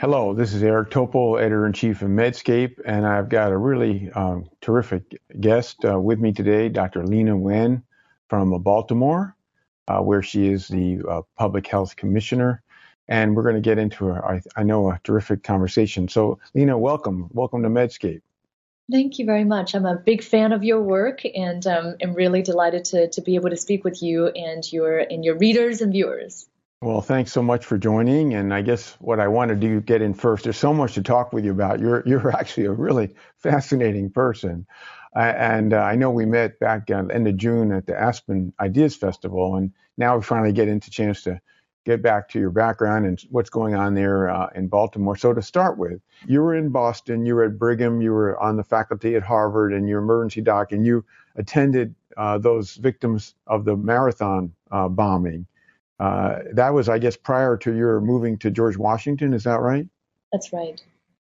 Hello, this is Eric Topol, editor in chief of Medscape, and I've got a really um, terrific guest uh, with me today, Dr. Leana Wen from Baltimore, uh, where she is the uh, public health commissioner. And we're going to get into, a, I, I know, a terrific conversation. So, Leana, welcome. Welcome to Medscape. Thank you very much. I'm a big fan of your work, and um, I'm really delighted to, to be able to speak with you and your and your readers and viewers. Well, thanks so much for joining. And I guess what I want to do get in first. There's so much to talk with you about. You're you're actually a really fascinating person, uh, and uh, I know we met back in end of June at the Aspen Ideas Festival, and now we finally get into chance to get back to your background and what's going on there uh, in Baltimore. So to start with, you were in Boston, you were at Brigham, you were on the faculty at Harvard, and you're emergency doc, and you attended uh, those victims of the marathon uh, bombing. Uh, that was, I guess, prior to your moving to George Washington. Is that right? That's right.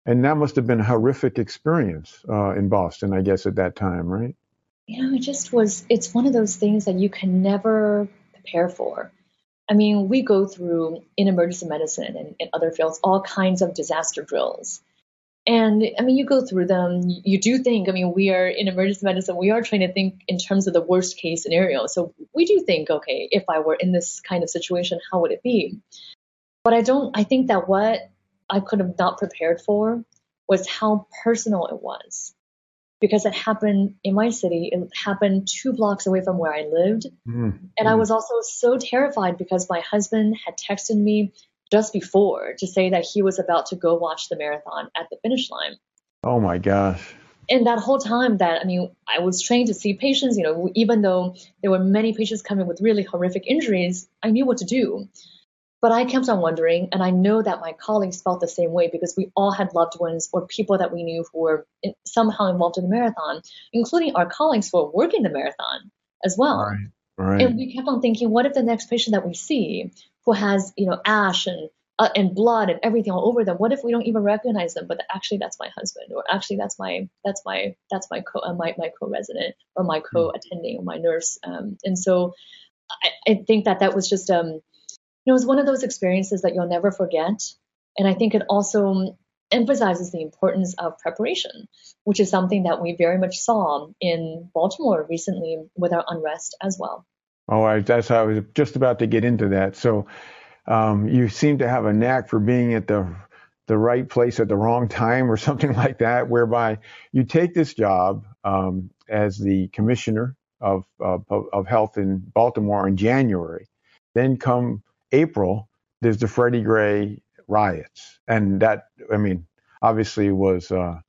And that must have been a horrific experience uh, in Boston, I guess, at that time, right? You know, it just was, it's one of those things that you can never prepare for. I mean, we go through in emergency medicine and in other fields all kinds of disaster drills. And I mean, you go through them, you do think, I mean, we are in emergency medicine, we are trying to think in terms of the worst case scenario. So we do think, okay, if I were in this kind of situation, how would it be? But I don't, I think that what I could have not prepared for was how personal it was. Because it happened in my city, it happened two blocks away from where I lived. Mm-hmm. And I was also so terrified because my husband had texted me just before to say that he was about to go watch the marathon at the finish line. Oh my gosh. And that whole time that, I mean, I was trained to see patients, you know, even though there were many patients coming with really horrific injuries, I knew what to do. But I kept on wondering, and I know that my colleagues felt the same way because we all had loved ones or people that we knew who were in, somehow involved in the marathon, including our colleagues who were working the marathon as well. Right, right. And we kept on thinking, what if the next patient that we see who has you know ash and uh, and blood and everything all over them. What if we don't even recognize them? But actually, that's my husband, or actually, that's my that's my that's my co uh, my my co-resident or my hmm. co-attending or my nurse. Um, and so, I, I think that that was just um, you know, it was one of those experiences that you'll never forget. And I think it also emphasizes the importance of preparation, which is something that we very much saw in Baltimore recently with our unrest as well. Oh, I, that's how I was just about to get into that. So um, you seem to have a knack for being at the the right place at the wrong time or something like that, whereby you take this job um, as the commissioner of, of of health in Baltimore in January. Then come April, there's the Freddie Gray riots, and that I mean obviously was uh,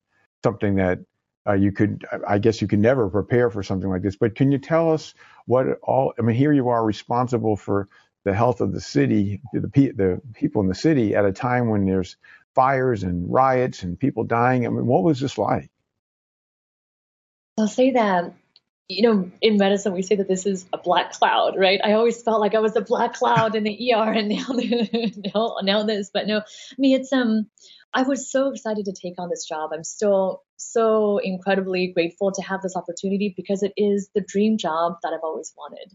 something that uh, you could, I guess, you can never prepare for something like this. But can you tell us what all? I mean, here you are responsible for the health of the city, the the people in the city at a time when there's fires and riots and people dying. I mean, what was this like? I'll say that you know, in medicine, we say that this is a black cloud, right? I always felt like I was a black cloud in the ER, and now, now, now this, but no, I mean, it's um, I was so excited to take on this job. I'm still so incredibly grateful to have this opportunity because it is the dream job that I've always wanted.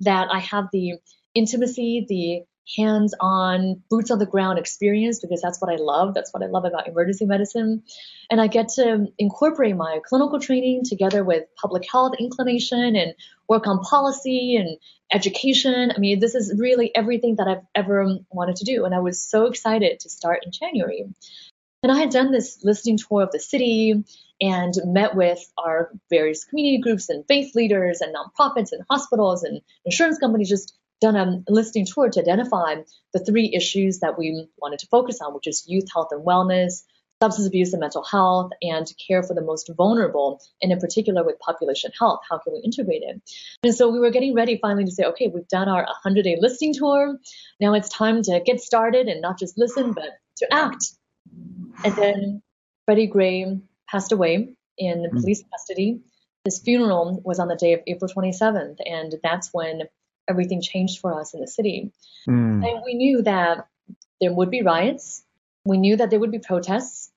That I have the intimacy, the hands on, boots on the ground experience because that's what I love. That's what I love about emergency medicine. And I get to incorporate my clinical training together with public health inclination and work on policy and education. I mean, this is really everything that I've ever wanted to do. And I was so excited to start in January. And I had done this listening tour of the city and met with our various community groups and faith leaders and nonprofits and hospitals and insurance companies, just done a listening tour to identify the three issues that we wanted to focus on, which is youth health and wellness, substance abuse and mental health, and care for the most vulnerable, and in particular with population health. How can we integrate it? And so we were getting ready finally to say, okay, we've done our 100 day listening tour. Now it's time to get started and not just listen, but to act. And then Freddie Gray passed away in mm. police custody. His funeral was on the day of April 27th, and that's when everything changed for us in the city. Mm. And we knew that there would be riots. We knew that there would be protests.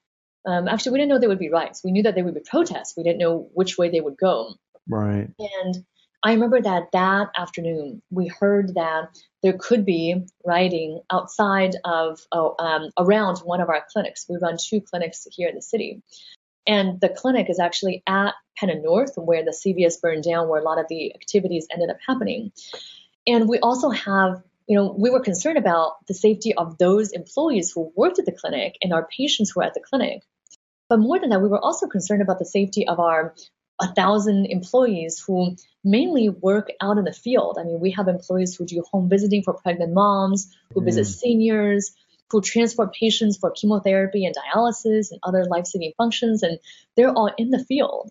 Um, actually, we didn't know there would be riots. We knew that there would be protests. We didn't know which way they would go. Right. And I remember that that afternoon we heard that there could be rioting outside of oh, um, around one of our clinics. We run two clinics here in the city, and the clinic is actually at Penn North, where the CVS burned down, where a lot of the activities ended up happening. And we also have you know, we were concerned about the safety of those employees who worked at the clinic and our patients who were at the clinic. But more than that, we were also concerned about the safety of our thousand employees who mainly work out in the field. I mean, we have employees who do home visiting for pregnant moms, who mm. visit seniors, who transport patients for chemotherapy and dialysis and other life saving functions, and they're all in the field.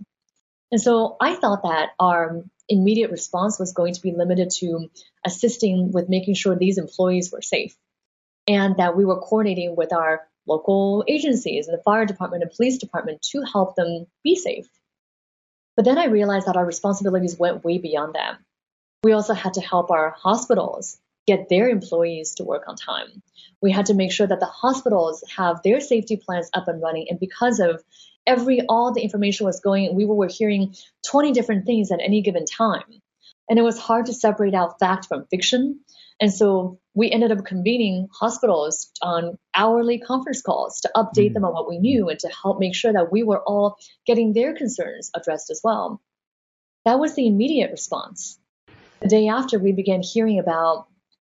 And so I thought that our immediate response was going to be limited to assisting with making sure these employees were safe and that we were coordinating with our local agencies and the fire department and police department to help them be safe. But then I realized that our responsibilities went way beyond that. We also had to help our hospitals get their employees to work on time. We had to make sure that the hospitals have their safety plans up and running. And because of every, all the information was going, we were hearing 20 different things at any given time. And it was hard to separate out fact from fiction. And so we ended up convening hospitals on hourly conference calls to update mm them on what we knew and to help make sure that we were all getting their concerns addressed as well. That was the immediate response. The day after, we began hearing about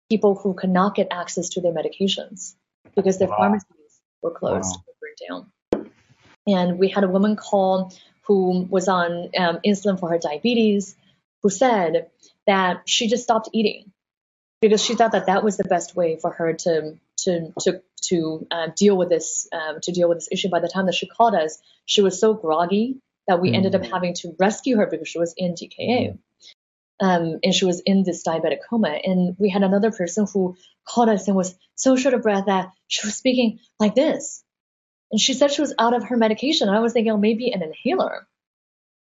people who could not get access to their medications because their wow. pharmacies were closed wow. or burned down. And we had a woman call who was on um, insulin for her diabetes who said that she just stopped eating because she thought that that was the best way for her to to to to uh, deal with this um, to deal with this issue. By the time that she called us, she was so groggy that we mm ended up mm. having to rescue her because she was in DKA. mm Um, and she was in this diabetic coma. And we had another person who called us and was so short of breath that she was speaking like this. And she said she was out of her medication. I was thinking, oh, maybe an inhaler.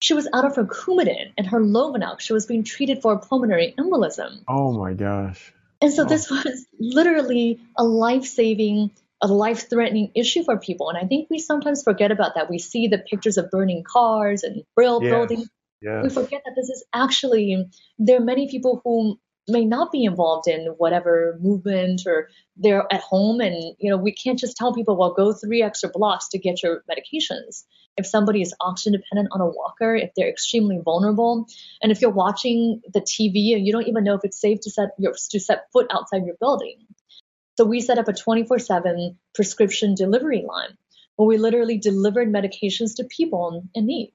She was out of her Coumadin and her Lovenox. She was being treated for pulmonary embolism. Oh my gosh. And so oh. this was literally a life saving, a life threatening issue for people. And I think we sometimes forget about that. We see the pictures of burning cars and brill yes. buildings. Yes. We forget that this is actually, there are many people who may not be involved in whatever movement or they're at home and you know we can't just tell people well go three extra blocks to get your medications. If somebody is oxygen dependent on a walker if they're extremely vulnerable and if you're watching the tv and you don't even know if it's safe to set your to set foot outside your building. So we set up a 24/7 prescription delivery line where we literally delivered medications to people in need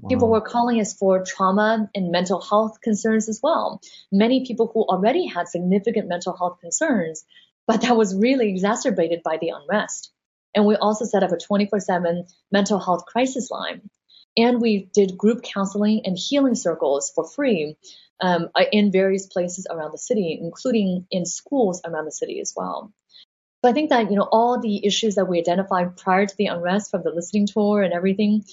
Wow. People were calling us for trauma and mental health concerns as well. Many people who already had significant mental health concerns, but that was really exacerbated by the unrest. And we also set up a 24 7 mental health crisis line. And we did group counseling and healing circles for free um, in various places around the city, including in schools around the city as well. So I think that, you know, all the issues that we identified prior to the unrest from the listening tour and everything,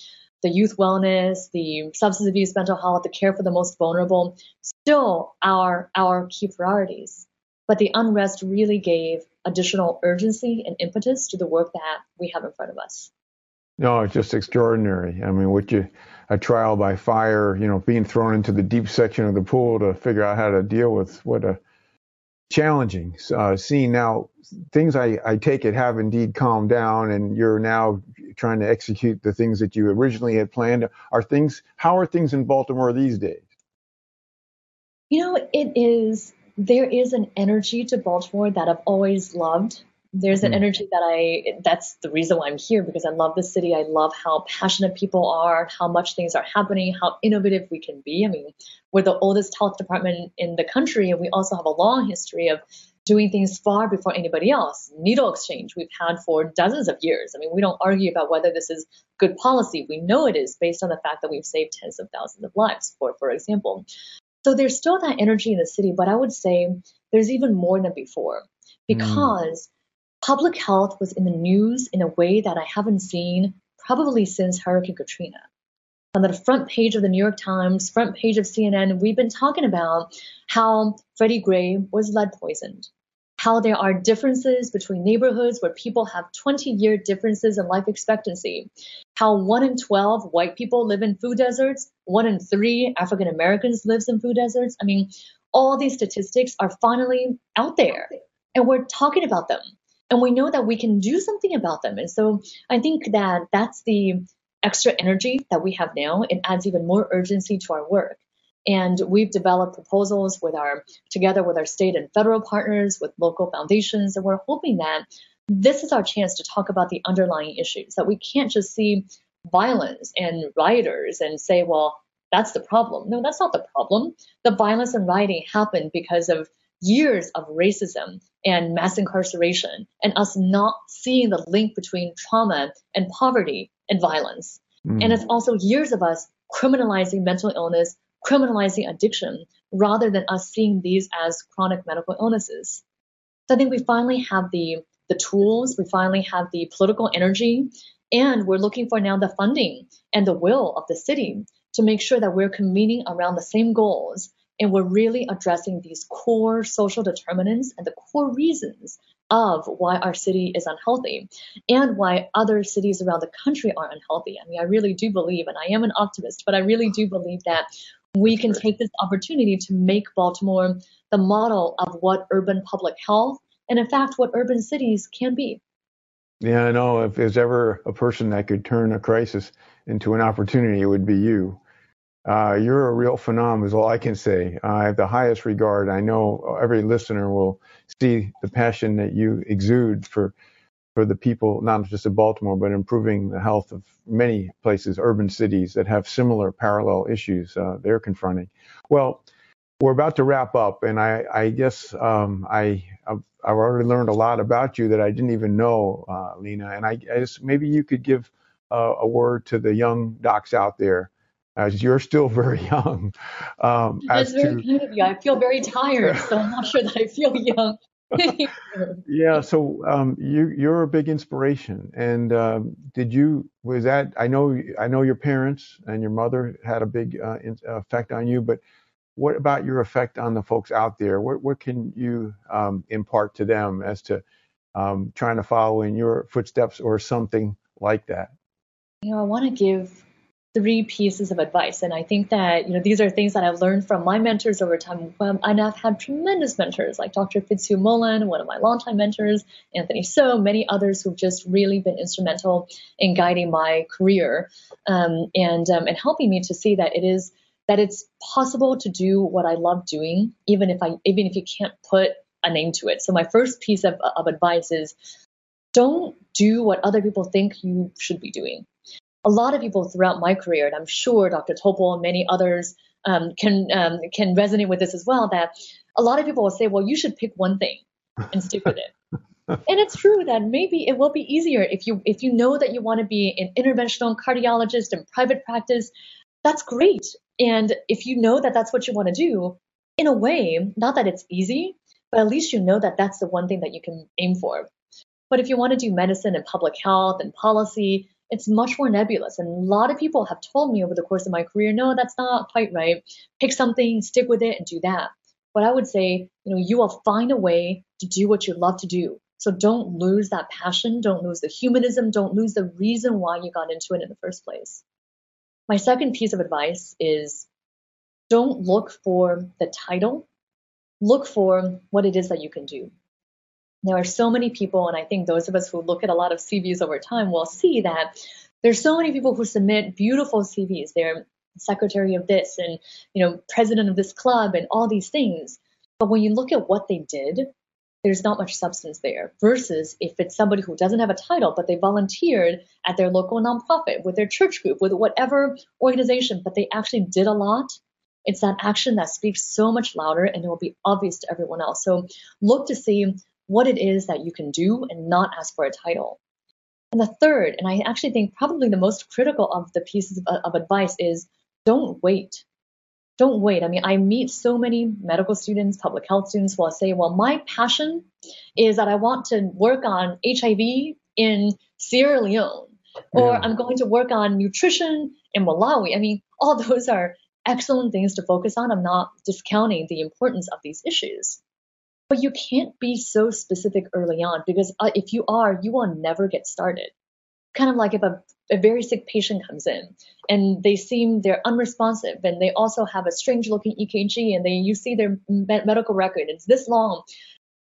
the youth wellness, the substance abuse, mental health, the care for the most vulnerable, still our our key priorities. But the unrest really gave additional urgency and impetus to the work that we have in front of us. No, it's just extraordinary. I mean, what you a trial by fire, you know, being thrown into the deep section of the pool to figure out how to deal with what a challenging uh, scene. Now, things I, I take it have indeed calmed down, and you're now trying to execute the things that you originally had planned. Are things how are things in Baltimore these days? You know, it is there is an energy to Baltimore that I've always loved. There's an mm. energy that I that's the reason why I'm here because I love the city. I love how passionate people are, how much things are happening, how innovative we can be. I mean, we're the oldest health department in the country and we also have a long history of doing things far before anybody else. Needle exchange we've had for dozens of years. I mean, we don't argue about whether this is good policy. We know it is based on the fact that we've saved tens of thousands of lives, for, for example. So there's still that energy in the city, but I would say there's even more than before because mm. Public health was in the news in a way that I haven't seen probably since Hurricane Katrina. On the front page of the New York Times, front page of CNN, we've been talking about how Freddie Gray was lead poisoned, how there are differences between neighborhoods where people have 20 year differences in life expectancy, how one in 12 white people live in food deserts, one in three African Americans lives in food deserts. I mean, all these statistics are finally out there and we're talking about them and we know that we can do something about them. And so I think that that's the extra energy that we have now. It adds even more urgency to our work. And we've developed proposals with our, together with our state and federal partners, with local foundations, and we're hoping that this is our chance to talk about the underlying issues, that we can't just see violence and rioters and say, well, that's the problem. No, that's not the problem. The violence and rioting happened because of years of racism and mass incarceration and us not seeing the link between trauma and poverty and violence. Mm. And it's also years of us criminalizing mental illness, criminalizing addiction rather than us seeing these as chronic medical illnesses. So I think we finally have the the tools, we finally have the political energy, and we're looking for now the funding and the will of the city to make sure that we're convening around the same goals and we're really addressing these core social determinants and the core reasons of why our city is unhealthy and why other cities around the country are unhealthy. I mean, I really do believe, and I am an optimist, but I really do believe that we can take this opportunity to make Baltimore the model of what urban public health and, in fact, what urban cities can be. Yeah, I know if there's ever a person that could turn a crisis into an opportunity, it would be you. Uh, you're a real phenomenon, is all I can say. I have the highest regard. I know every listener will see the passion that you exude for for the people, not just of Baltimore, but improving the health of many places, urban cities that have similar parallel issues uh, they're confronting. Well, we're about to wrap up, and I, I guess um, I I've, I've, already learned a lot about you that I didn't even know, uh, Leana. And I, I guess maybe you could give uh, a word to the young docs out there as you're still very young. Um, That's very to, kind of you. I feel very tired, so I'm not sure that I feel young. yeah, so um, you you're a big inspiration, and um, did you was that I know I know your parents and your mother had a big uh, in, effect on you, but what about your effect on the folks out there? What what can you um, impart to them as to um, trying to follow in your footsteps or something like that? You know, I want to give three pieces of advice. And I think that, you know, these are things that I've learned from my mentors over time. And I've had tremendous mentors like Dr. Fitzhugh Mullan, one of my longtime mentors, Anthony So, many others who've just really been instrumental in guiding my career um, and, um, and helping me to see that it is that it's possible to do what I love doing, even if I even if you can't put a name to it. So my first piece of, of advice is don't do what other people think you should be doing a lot of people throughout my career, and I'm sure Dr. Topol and many others um, can um, can resonate with this as well. That a lot of people will say, "Well, you should pick one thing and stick with it." and it's true that maybe it will be easier if you if you know that you want to be an interventional cardiologist in private practice. That's great, and if you know that that's what you want to do, in a way, not that it's easy, but at least you know that that's the one thing that you can aim for. But if you want to do medicine and public health and policy, it's much more nebulous. And a lot of people have told me over the course of my career, no, that's not quite right. Pick something, stick with it, and do that. But I would say, you know, you will find a way to do what you love to do. So don't lose that passion, don't lose the humanism, don't lose the reason why you got into it in the first place. My second piece of advice is don't look for the title, look for what it is that you can do. There are so many people, and I think those of us who look at a lot of CVs over time will see that there's so many people who submit beautiful CVs. They're secretary of this and you know president of this club and all these things. But when you look at what they did, there's not much substance there. Versus if it's somebody who doesn't have a title, but they volunteered at their local nonprofit, with their church group, with whatever organization, but they actually did a lot. It's that action that speaks so much louder and it will be obvious to everyone else. So look to see what it is that you can do and not ask for a title. And the third, and I actually think probably the most critical of the pieces of, of advice is don't wait. Don't wait. I mean, I meet so many medical students, public health students who will say, well, my passion is that I want to work on HIV in Sierra Leone, or yeah. I'm going to work on nutrition in Malawi. I mean, all those are excellent things to focus on. I'm not discounting the importance of these issues. But you can't be so specific early on because uh, if you are, you will never get started. Kind of like if a, a very sick patient comes in and they seem they're unresponsive and they also have a strange looking EKG and then you see their me- medical record it's this long.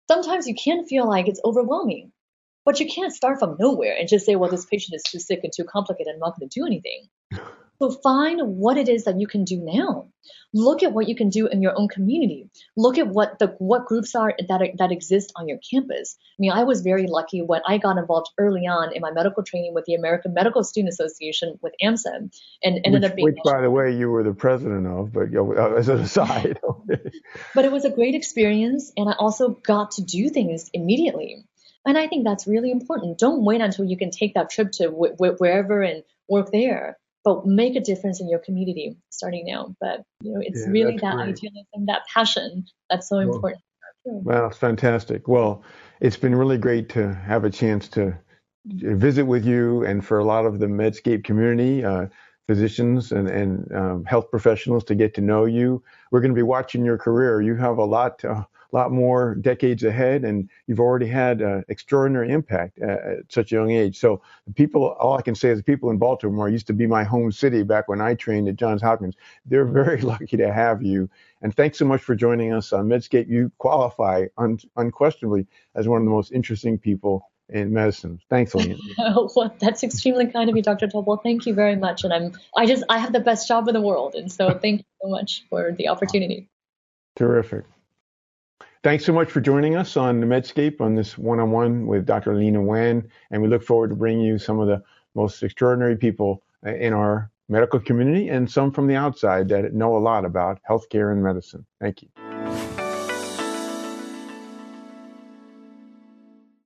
Sometimes you can feel like it's overwhelming, but you can't start from nowhere and just say, well, this patient is too sick and too complicated. I'm not going to do anything. So find what it is that you can do now. Look at what you can do in your own community. Look at what the what groups are that are, that exist on your campus. I mean, I was very lucky when I got involved early on in my medical training with the American Medical Student Association with AMSA, and ended which, up being. Which, by the way, you were the president of, but you know, uh, as an aside. but it was a great experience, and I also got to do things immediately. And I think that's really important. Don't wait until you can take that trip to wh- wh- wherever and work there but make a difference in your community starting now. But you know, it's yeah, really that great. idealism, that passion that's so well, important. Well, it's fantastic. Well, it's been really great to have a chance to visit with you, and for a lot of the Medscape community. Uh, physicians and, and um, health professionals to get to know you. We're going to be watching your career. You have a lot, uh, lot more decades ahead, and you've already had uh, extraordinary impact at, at, such a young age. So, people, all I can say is the people in Baltimore used to be my home city back when I trained at Johns Hopkins. They're very lucky to have you. And thanks so much for joining us on Medscape. You qualify un- unquestionably as one of the most interesting people in medicine. Thanks, Elaine. well, that's extremely kind of you, Dr. Topol. Thank you very much. And I'm, I just, I have the best job in the world. And so thank you so much for the opportunity. Terrific. Thanks so much for joining us on the Medscape on this one-on-one with Dr. Leana Wen, and we look forward to bringing you some of the most extraordinary people uh, in our medical community and some from the outside that know a lot about healthcare and medicine. Thank you.